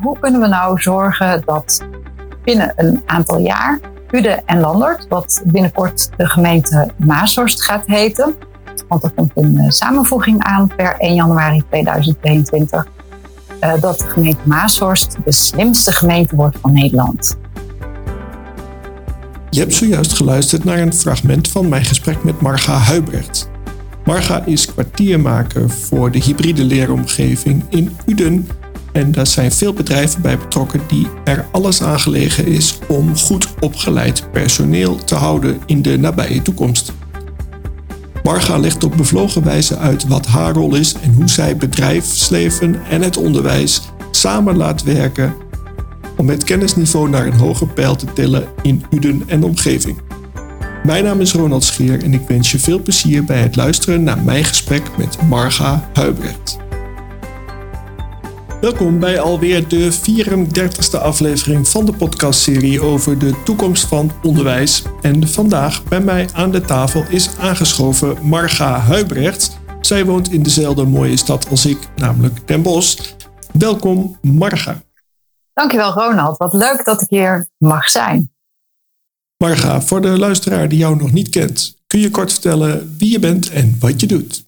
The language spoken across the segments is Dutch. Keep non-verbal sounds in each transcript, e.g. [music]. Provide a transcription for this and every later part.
hoe kunnen we nou zorgen dat binnen een aantal jaar Ude en Landert, wat binnenkort de gemeente Maashorst gaat heten, want er komt een uh, samenvoeging aan per 1 januari 2022, uh, dat de gemeente Maashorst de slimste gemeente wordt van Nederland. Je hebt zojuist geluisterd naar een fragment van mijn gesprek met Marga Huibrecht. Marga is kwartiermaker voor de hybride leeromgeving in Uden. En daar zijn veel bedrijven bij betrokken die er alles aan gelegen is om goed opgeleid personeel te houden in de nabije toekomst. Marga legt op bevlogen wijze uit wat haar rol is en hoe zij bedrijfsleven en het onderwijs samen laat werken om het kennisniveau naar een hoger pijl te tillen in Uden en omgeving. Mijn naam is Ronald Scheer en ik wens je veel plezier bij het luisteren naar mijn gesprek met Marga Huibrecht. Welkom bij alweer de 34e aflevering van de podcastserie over de toekomst van onderwijs. En vandaag bij mij aan de tafel is aangeschoven Marga Huibrecht. Zij woont in dezelfde mooie stad als ik, namelijk Den Bosch. Welkom Marga. Dankjewel Ronald, wat leuk dat ik hier mag zijn. Marga, voor de luisteraar die jou nog niet kent, kun je kort vertellen wie je bent en wat je doet?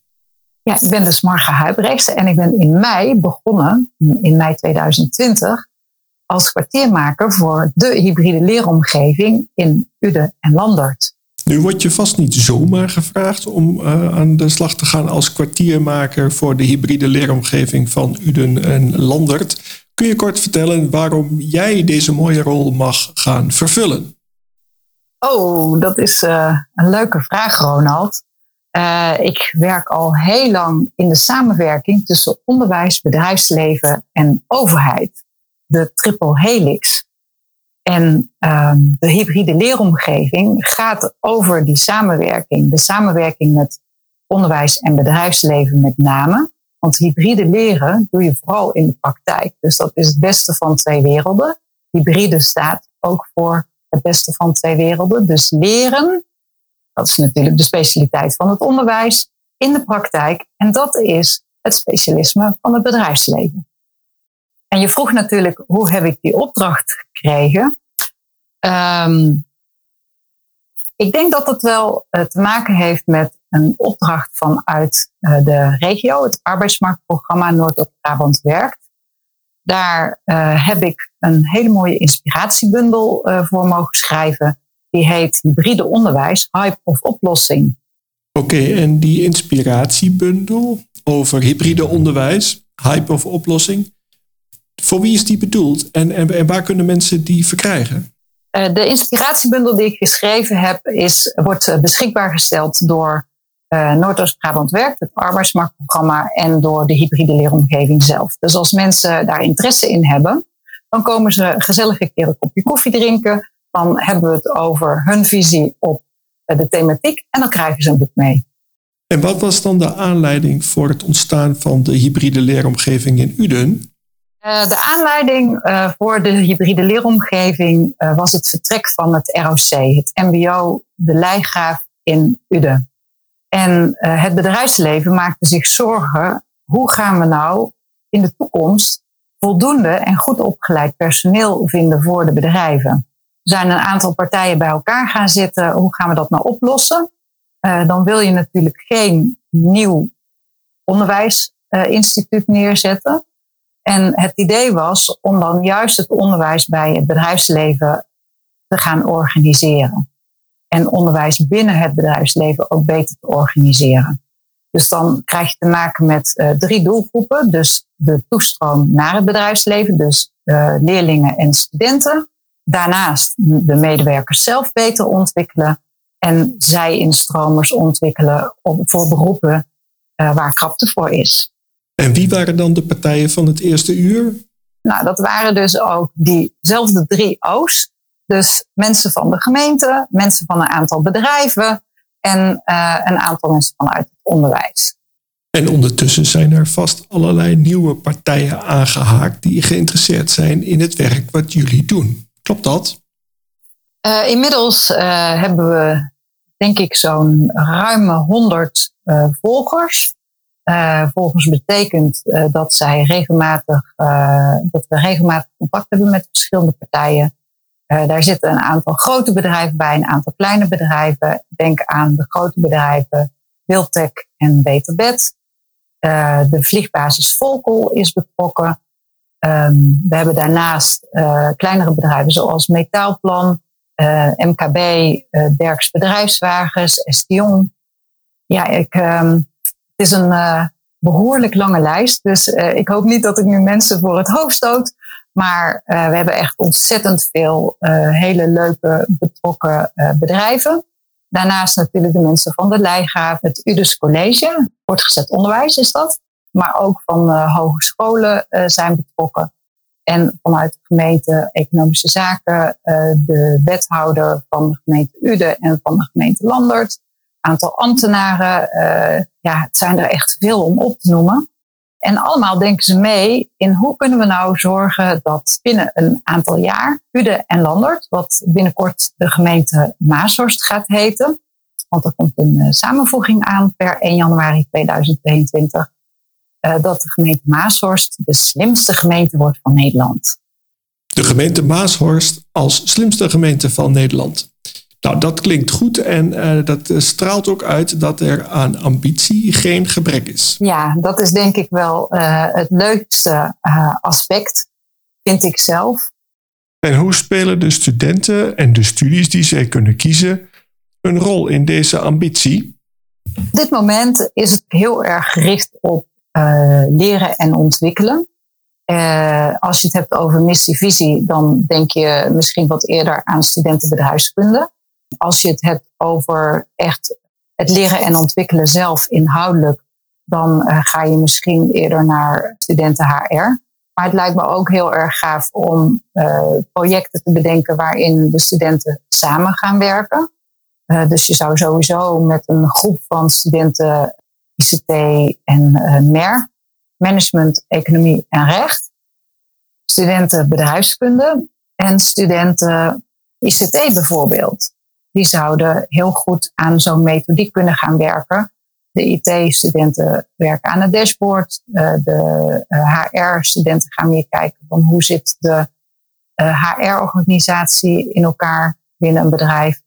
Ja, ik ben dus Marga Huibrechts en ik ben in mei begonnen, in mei 2020, als kwartiermaker voor de hybride leeromgeving in Uden en Landert. Nu word je vast niet zomaar gevraagd om uh, aan de slag te gaan als kwartiermaker voor de hybride leeromgeving van Uden en Landert. Kun je kort vertellen waarom jij deze mooie rol mag gaan vervullen? Oh, dat is uh, een leuke vraag, Ronald. Uh, ik werk al heel lang in de samenwerking tussen onderwijs, bedrijfsleven en overheid. De triple helix. En uh, de hybride leeromgeving gaat over die samenwerking. De samenwerking met onderwijs en bedrijfsleven met name. Want hybride leren doe je vooral in de praktijk. Dus dat is het beste van twee werelden. Hybride staat ook voor het beste van twee werelden. Dus leren, dat is natuurlijk de specialiteit van het onderwijs, in de praktijk. En dat is het specialisme van het bedrijfsleven. En je vroeg natuurlijk, hoe heb ik die opdracht gekregen? Um, ik denk dat het wel uh, te maken heeft met een opdracht vanuit uh, de regio, het arbeidsmarktprogramma Noord-Brabant Werkt. Daar uh, heb ik een hele mooie inspiratiebundel voor mogen schrijven. Die heet Hybride onderwijs, hype of oplossing. Oké, en die inspiratiebundel over hybride onderwijs, hype of oplossing, voor wie is die bedoeld en, en, en waar kunnen mensen die verkrijgen? Uh, de inspiratiebundel die ik geschreven heb, is, wordt beschikbaar gesteld door uh, Noordoost-Brabant Werkt, het arbeidsmarktprogramma, en door de hybride leeromgeving zelf. Dus als mensen daar interesse in hebben, dan komen ze gezellig een keer een kopje koffie drinken. Dan hebben we het over hun visie op uh, de thematiek en dan krijgen ze een boek mee. En wat was dan de aanleiding voor het ontstaan van de hybride leeromgeving in Uden? Uh, de aanleiding uh, voor de hybride leeromgeving uh, was het vertrek van het ROC, het MBO De Leigraaf in Uden. En het bedrijfsleven maakte zich zorgen, hoe gaan we nou in de toekomst voldoende en goed opgeleid personeel vinden voor de bedrijven? Zijn een aantal partijen bij elkaar gaan zitten, hoe gaan we dat nou oplossen? Uh, dan wil je natuurlijk geen nieuw onderwijsinstituut uh, neerzetten. En het idee was om dan juist het onderwijs bij het bedrijfsleven te gaan organiseren en onderwijs binnen het bedrijfsleven ook beter te organiseren. Dus dan krijg je te maken met uh, drie doelgroepen. Dus de toestroom naar het bedrijfsleven, dus uh, leerlingen en studenten. Daarnaast de medewerkers zelf beter ontwikkelen en zij-instromers ontwikkelen voor beroepen uh, waar krapte voor is. En wie waren dan de partijen van het eerste uur? Nou, dat waren dus ook diezelfde drie O's. Dus mensen van de gemeente, mensen van een aantal bedrijven en uh, een aantal mensen vanuit het onderwijs. En ondertussen zijn er vast allerlei nieuwe partijen aangehaakt die geïnteresseerd zijn in het werk wat jullie doen. Klopt dat? Uh, inmiddels uh, hebben we, denk ik, zo'n ruime 100 volgers. Uh, volgens betekent dat zij regelmatig, dat we regelmatig contact hebben met verschillende partijen. daar zitten een aantal grote bedrijven bij, een aantal kleine bedrijven. Denk aan de grote bedrijven Wiltec en Beterbed. de vliegbasis Volkel is betrokken. Um, we hebben daarnaast kleinere bedrijven zoals Metaalplan, MKB, Derks Bedrijfswagens, Estion. Ja, ik, um, het is een uh, behoorlijk lange lijst. Dus uh, ik hoop niet dat ik nu mensen voor het hoofd stoot. Maar uh, we hebben echt ontzettend veel hele leuke betrokken bedrijven. Daarnaast natuurlijk de mensen van de Leigraaf, het UDES College, voortgezet onderwijs is dat. Maar ook van hogescholen zijn betrokken. En vanuit de gemeente Economische Zaken, de wethouder van de gemeente Uden en van de gemeente Landert aantal ambtenaren. Ja, het zijn er echt veel om op te noemen. En allemaal denken ze mee in hoe kunnen we nou zorgen dat binnen een aantal jaar Ude en Landert, wat binnenkort de gemeente Maashorst gaat heten, want er komt een samenvoeging aan per 1 januari 2022, uh, eh, dat de gemeente Maashorst de slimste gemeente wordt van Nederland. De gemeente Maashorst als slimste gemeente van Nederland. Nou, dat klinkt goed en uh, dat straalt ook uit dat er aan ambitie geen gebrek is. Ja, dat is denk ik wel uh, het leukste uh, aspect, vind ik zelf. En hoe spelen de studenten en de studies die zij kunnen kiezen een rol in deze ambitie? Op dit moment is het heel erg gericht op leren en ontwikkelen. als je het hebt over missie-visie, dan denk je misschien wat eerder aan studentenbedrijfskunde. Als je het hebt over echt het leren en ontwikkelen zelf inhoudelijk, dan uh, ga je misschien eerder naar studenten HR. Maar het lijkt me ook heel erg gaaf om projecten te bedenken waarin de studenten samen gaan werken. Dus je zou sowieso met een groep van studenten ICT en MER, management, economie en recht, studenten bedrijfskunde en studenten ICT bijvoorbeeld die zouden heel goed aan zo'n methodiek kunnen gaan werken. De IT-studenten werken aan het dashboard. Uh, de HR-studenten uh, gaan meer kijken van hoe zit de HR-organisatie in elkaar binnen een bedrijf.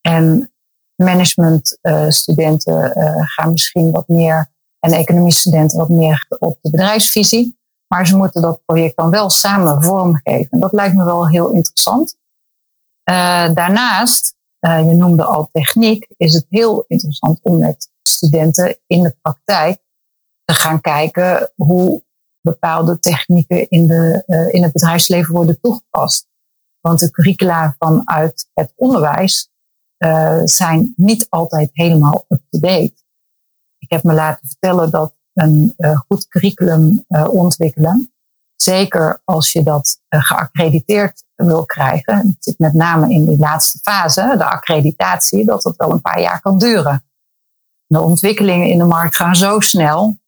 En management-studenten uh, gaan misschien wat meer, en economie-studenten wat meer op de bedrijfsvisie. Maar ze moeten dat project dan wel samen vormgeven. Dat lijkt me wel heel interessant. daarnaast uh, je noemde al techniek, is het heel interessant om met studenten in de praktijk te gaan kijken hoe bepaalde technieken in, de, uh, in het bedrijfsleven worden toegepast. Want de curricula vanuit het onderwijs uh, zijn niet altijd helemaal up-to-date. Ik heb me laten vertellen dat een goed curriculum ontwikkelen Zeker als je dat geaccrediteerd wil krijgen. Het zit met name in die laatste fase, de accreditatie, dat het wel een paar jaar kan duren. De ontwikkelingen in de markt gaan zo snel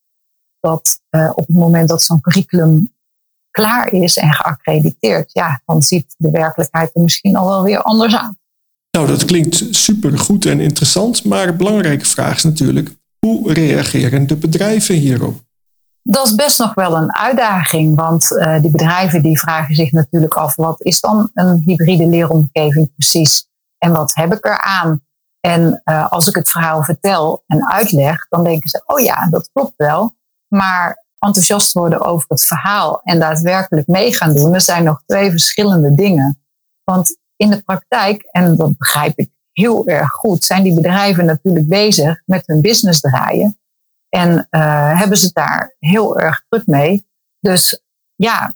dat op het moment dat zo'n curriculum klaar is en geaccrediteerd, ja, dan ziet de werkelijkheid er misschien al wel weer anders uit. Nou, dat klinkt super goed en interessant, maar een belangrijke vraag is natuurlijk, hoe reageren de bedrijven hierop? Dat is best nog wel een uitdaging, want uh, die bedrijven die vragen zich natuurlijk af, wat is dan een hybride leeromgeving precies? En wat heb ik eraan? En uh, als ik het verhaal vertel en uitleg, dan denken ze, oh ja, dat klopt wel. Maar enthousiast worden over het verhaal en daadwerkelijk mee gaan doen, er zijn nog twee verschillende dingen. Want in de praktijk, en dat begrijp ik heel erg goed, zijn die bedrijven natuurlijk bezig met hun business draaien. En uh, hebben ze daar heel erg druk mee. Dus ja,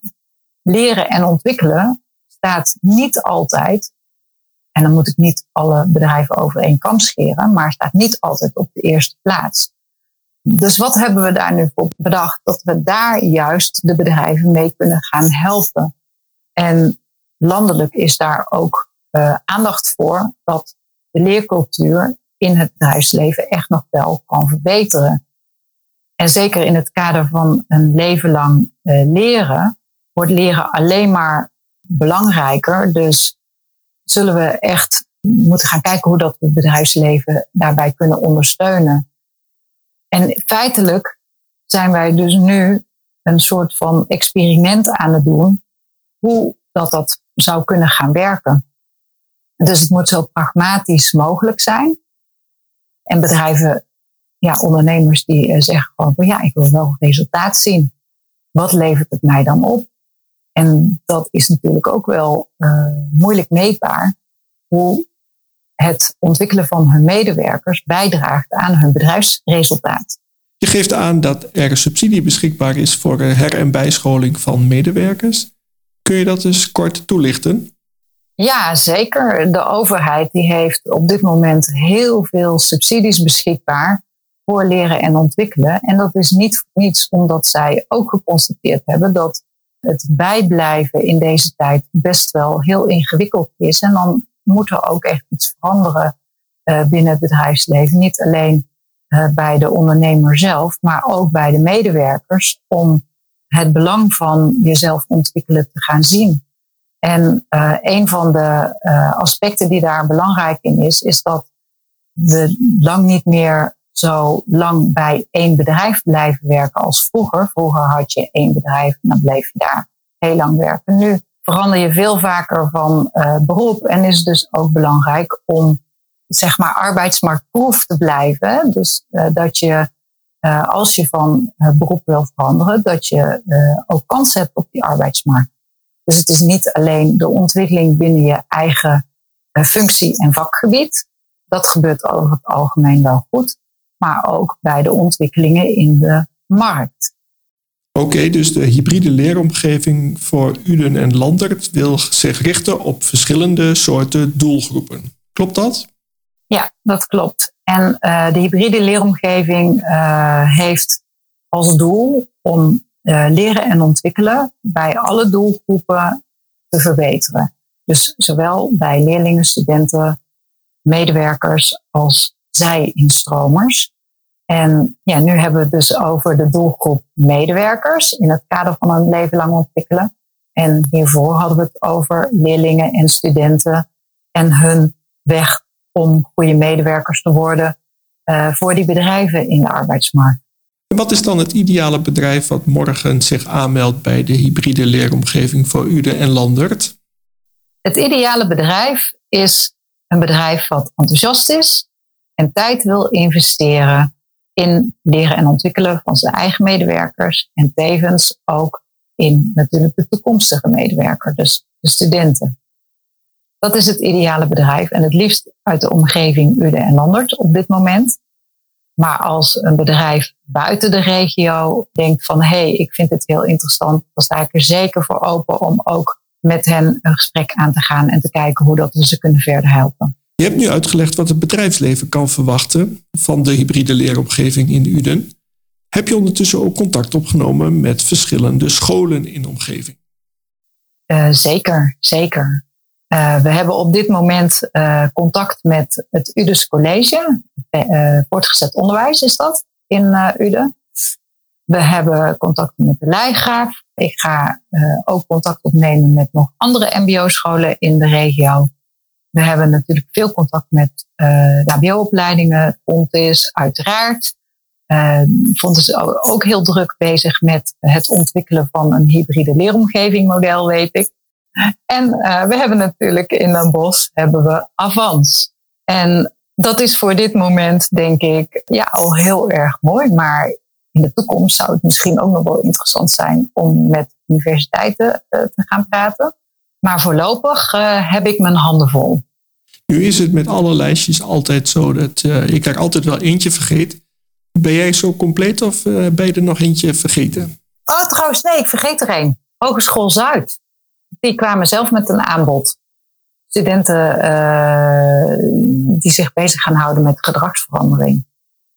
leren en ontwikkelen staat niet altijd, en dan moet ik niet alle bedrijven over één kam scheren, maar staat niet altijd op de eerste plaats. Dus wat hebben we daar nu voor bedacht? Dat we daar juist de bedrijven mee kunnen gaan helpen. En landelijk is daar ook uh, aandacht voor dat de leercultuur in het bedrijfsleven echt nog wel kan verbeteren. En zeker in het kader van een leven lang uh, leren, wordt leren alleen maar belangrijker. Dus zullen we echt moeten gaan kijken hoe dat het bedrijfsleven daarbij kunnen ondersteunen. En feitelijk zijn wij dus nu een soort van experiment aan het doen hoe dat, dat zou kunnen gaan werken. Dus het moet zo pragmatisch mogelijk zijn. En bedrijven, ja, ondernemers die eh, zeggen gewoon van ja, ik wil wel resultaat zien. Wat levert het mij dan op? En dat is natuurlijk ook wel uh, moeilijk meetbaar hoe het ontwikkelen van hun medewerkers bijdraagt aan hun bedrijfsresultaat. Je geeft aan dat er subsidie beschikbaar is voor eh, her- en bijscholing van medewerkers. Kun je dat eens kort toelichten? Ja, zeker. De overheid die heeft op dit moment heel veel subsidies beschikbaar voor leren en ontwikkelen. En dat is niet voor niets omdat zij ook geconstateerd hebben dat het bijblijven in deze tijd best wel heel ingewikkeld is. En dan moet er ook echt iets veranderen uh, binnen het bedrijfsleven. Niet alleen uh, bij de ondernemer zelf, maar ook bij de medewerkers om het belang van jezelf ontwikkelen te gaan zien. En uh, een van de aspecten die daar belangrijk in is, is dat we lang niet meer zo lang bij één bedrijf blijven werken als vroeger. Vroeger had je één bedrijf en dan bleef je daar heel lang werken. Nu verander je veel vaker van uh, beroep en is het dus ook belangrijk om zeg maar arbeidsmarktproef te blijven. Dus uh, dat je uh, als je van beroep wil veranderen, dat je ook kans hebt op die arbeidsmarkt. Dus het is niet alleen de ontwikkeling binnen je eigen functie en vakgebied. Dat gebeurt over het algemeen wel goed maar ook bij de ontwikkelingen in de markt. Oké, dus de hybride leeromgeving voor Uden en Landert wil zich richten op verschillende soorten doelgroepen. Klopt dat? Ja, dat klopt. En uh, de hybride leeromgeving uh, heeft als doel om uh, leren en ontwikkelen bij alle doelgroepen te verbeteren. Dus zowel bij leerlingen, studenten, medewerkers als zij-instromers. En ja, nu hebben we het dus over de doelgroep medewerkers in het kader van een leven lang ontwikkelen. En hiervoor hadden we het over leerlingen en studenten en hun weg om goede medewerkers te worden uh, voor die bedrijven in de arbeidsmarkt. En wat is dan het ideale bedrijf wat morgen zich aanmeldt bij de hybride leeromgeving voor Ude en Landert? Het ideale bedrijf is een bedrijf wat enthousiast is, en tijd wil investeren in leren en ontwikkelen van zijn eigen medewerkers en tevens ook in natuurlijk de toekomstige medewerker, dus de studenten. Dat is het ideale bedrijf en het liefst uit de omgeving Ude en Landert op dit moment. Maar als een bedrijf buiten de regio denkt van hé, hey, ik vind het heel interessant, dan sta ik er zeker voor open om ook met hen een gesprek aan te gaan en te kijken hoe dat we ze kunnen verder helpen. Je hebt nu uitgelegd wat het bedrijfsleven kan verwachten van de hybride leeromgeving in Uden. Heb je ondertussen ook contact opgenomen met verschillende scholen in de omgeving? Uh, zeker, zeker. Uh, we hebben op dit moment uh, contact met het Udes College. voortgezet onderwijs is dat in Uden. We hebben contact met de Leijgraaf. Ik ga ook contact opnemen met nog andere mbo-scholen in de regio. We hebben natuurlijk veel contact met uh, HBO-opleidingen. Fontis, uiteraard. Uh, Fontis is ook heel druk bezig met het ontwikkelen van een hybride leeromgeving model, weet ik. En uh, we hebben natuurlijk in Den Bosch hebben we Avans. En dat is voor dit moment, denk ik, ja, al heel erg mooi. Maar in de toekomst zou het misschien ook nog wel interessant zijn om met universiteiten te gaan praten. Maar voorlopig uh, heb ik mijn handen vol. Nu is het met alle lijstjes altijd zo dat uh, ik er altijd wel eentje vergeet. Ben jij zo compleet of uh, ben je er nog eentje vergeten? Oh, trouwens, nee, ik vergeet er één. Hogeschool Zuid. Die kwamen zelf met een aanbod. Studenten uh, die zich bezig gaan houden met gedragsverandering.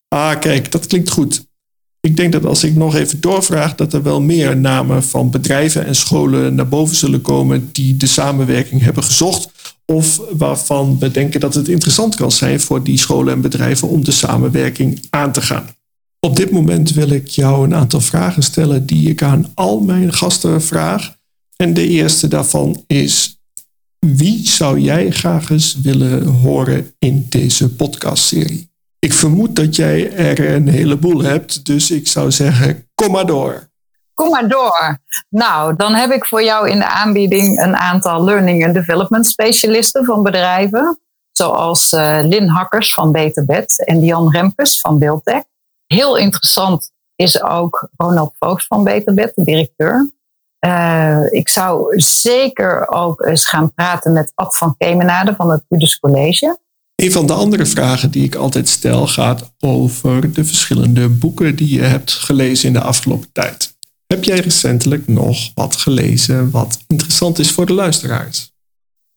Ah, kijk, dat klinkt goed. Ik denk dat als ik nog even doorvraag, dat er wel meer namen van bedrijven en scholen naar boven zullen komen die de samenwerking hebben gezocht. Of waarvan we denken dat het interessant kan zijn voor die scholen en bedrijven om de samenwerking aan te gaan. Op dit moment wil ik jou een aantal vragen stellen die ik aan al mijn gasten vraag. En de eerste daarvan is: wie zou jij graag eens willen horen in deze podcastserie? Ik vermoed dat jij er een heleboel hebt, dus ik zou zeggen, kom maar door. Kom maar door. Nou, dan heb ik voor jou in de aanbieding een aantal learning and development specialisten van bedrijven. Zoals uh, Lynn Hakkers van Beterbed en Dian Remkes van Beeldtech. Heel interessant is ook Ronald Voogd van Beterbed, de directeur. Uh, ik zou zeker ook eens gaan praten met Ad van Kemenade van het Budus College. Een van de andere vragen die ik altijd stel gaat over de verschillende boeken die je hebt gelezen in de afgelopen tijd. Heb jij recentelijk nog wat gelezen wat interessant is voor de luisteraars?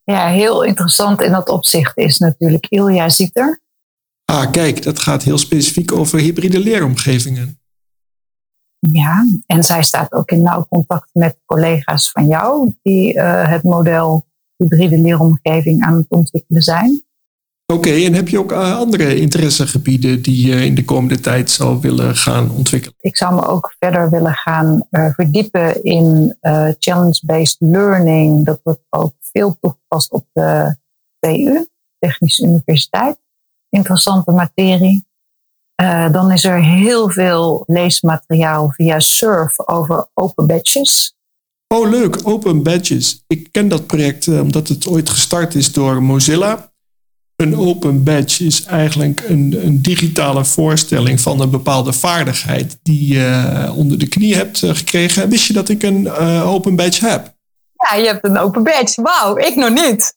Ja, heel interessant in dat opzicht is natuurlijk Ilja Zieter. Ah, kijk, dat gaat heel specifiek over hybride leeromgevingen. Ja, en zij staat ook in nauw contact met collega's van jou die uh, het model hybride leeromgeving aan het ontwikkelen zijn. Oké, en heb je ook uh, andere interessegebieden die je in de komende tijd zou willen gaan ontwikkelen? Ik zou me ook verder willen gaan uh, verdiepen in challenge-based learning. Dat wordt ook veel toegepast op de TU, Technische Universiteit. Interessante materie. Uh, dan is er heel veel leesmateriaal via Surf over open badges. Oh, leuk, open badges. Ik ken dat project uh, omdat het ooit gestart is door Mozilla. Een open badge is eigenlijk een, een digitale voorstelling van een bepaalde vaardigheid die je onder de knie hebt gekregen. Wist je dat ik een open badge heb? Ja, je hebt een open badge. Wauw, ik nog niet.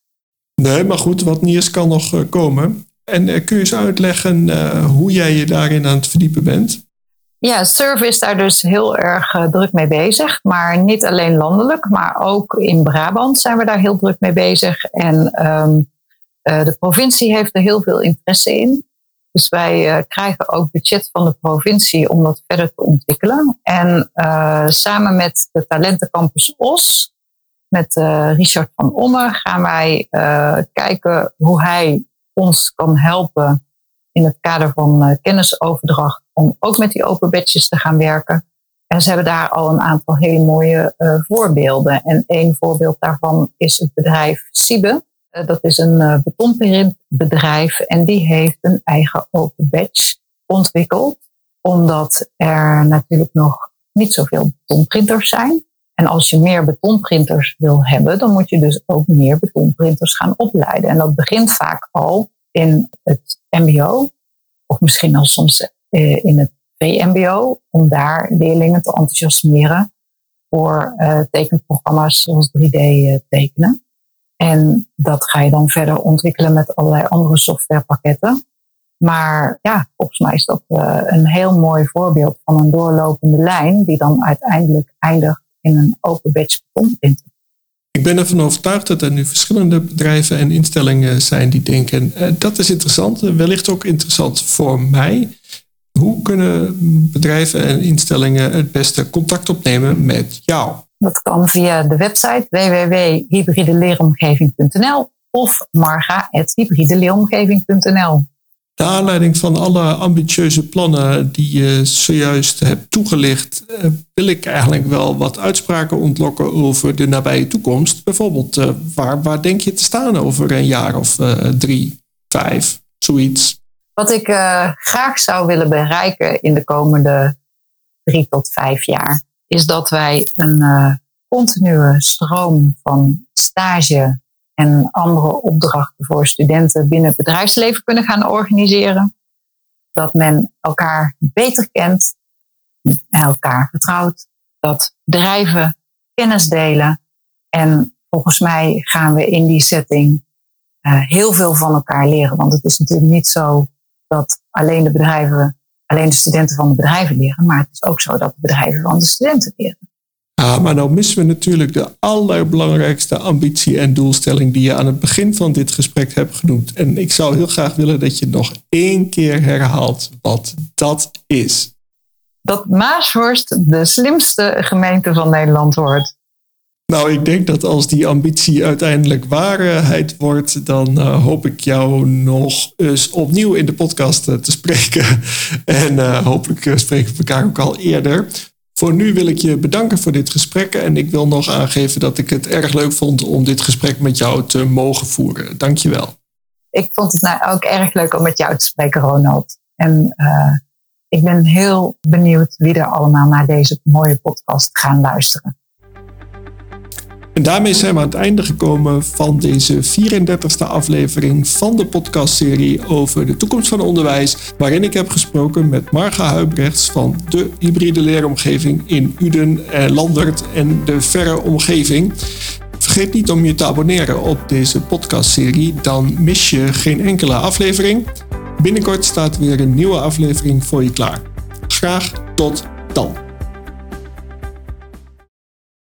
Nee, maar goed, wat niet is kan nog komen. En eh, kun je eens uitleggen eh, hoe jij je daarin aan het verdiepen bent? Ja, Surf is daar dus heel erg eh, druk mee bezig. Maar niet alleen landelijk, maar ook in Brabant zijn we daar heel druk mee bezig. En um, de provincie heeft er heel veel interesse in. Dus wij krijgen ook budget van de provincie om dat verder te ontwikkelen. En samen met de Talentencampus Os, met Richard van Omme, gaan wij kijken hoe hij ons kan helpen in het kader van uh, kennisoverdracht om ook met die open badges te gaan werken. En ze hebben daar al een aantal hele mooie uh, voorbeelden. En een voorbeeld daarvan is het bedrijf Siebe. Uh, dat is een betonprintbedrijf en die heeft een eigen open badge ontwikkeld. Omdat er natuurlijk nog niet zoveel betonprinters zijn. En als je meer betonprinters wil hebben, dan moet je dus ook meer betonprinters gaan opleiden. En dat begint vaak al in het MBO, of misschien al soms eh, in het VMBO, om daar leerlingen te enthousiasmeren voor uh, tekenprogramma's zoals 3D uh, tekenen. En dat ga je dan verder ontwikkelen met allerlei andere softwarepakketten. Maar ja, volgens mij is dat een heel mooi voorbeeld van een doorlopende lijn die dan uiteindelijk eindigt in een open betonprinter. Ik ben ervan overtuigd dat er nu verschillende bedrijven en instellingen zijn die denken, eh, dat is interessant, wellicht ook interessant voor mij. Hoe kunnen bedrijven en instellingen het beste contact opnemen met jou? Dat kan via de website www.hybrideleeromgeving.nl of marga.hybrideleeromgeving.nl. Naar aanleiding van alle ambitieuze plannen die je zojuist hebt toegelicht, eh, wil ik eigenlijk wel wat uitspraken ontlokken over de nabije toekomst. Bijvoorbeeld, eh, waar, waar denk je te staan over een jaar of uh, drie, vijf, zoiets? Wat ik graag zou willen bereiken in de komende drie tot vijf jaar, is dat wij een continue stroom van stage en andere opdrachten voor studenten binnen het bedrijfsleven kunnen gaan organiseren. Dat men elkaar beter kent, elkaar vertrouwt, dat bedrijven kennis delen. En volgens mij gaan we in die setting uh, heel veel van elkaar leren. Want het is natuurlijk niet zo dat alleen de bedrijven, alleen de studenten van de bedrijven leren, maar het is ook zo dat de bedrijven van de studenten leren. Ah, maar nou missen we natuurlijk de allerbelangrijkste ambitie en doelstelling die je aan het begin van dit gesprek hebt genoemd. En ik zou heel graag willen dat je nog één keer herhaalt wat dat is. Dat Maashorst de slimste gemeente van Nederland wordt. Nou, ik denk dat als die ambitie uiteindelijk waarheid wordt, dan uh, hoop ik jou nog eens opnieuw in de podcast uh, te spreken. [laughs] En uh, hopelijk spreken we elkaar ook al eerder. Voor nu wil ik je bedanken voor dit gesprek en ik wil nog aangeven dat ik het erg leuk vond om dit gesprek met jou te mogen voeren. Dankjewel. ik vond het nou ook erg leuk om met jou te spreken, Ronald. En uh, ik ben heel benieuwd wie er allemaal naar deze mooie podcast gaan luisteren. En daarmee zijn we aan het einde gekomen van deze 34e aflevering van de podcastserie over de toekomst van onderwijs, waarin ik heb gesproken met Marga Huibrechts van de hybride leeromgeving in Uden, en Landert en de verre omgeving. Vergeet niet om je te abonneren op deze podcastserie, dan mis je geen enkele aflevering. Binnenkort staat weer een nieuwe aflevering voor je klaar. Graag tot dan.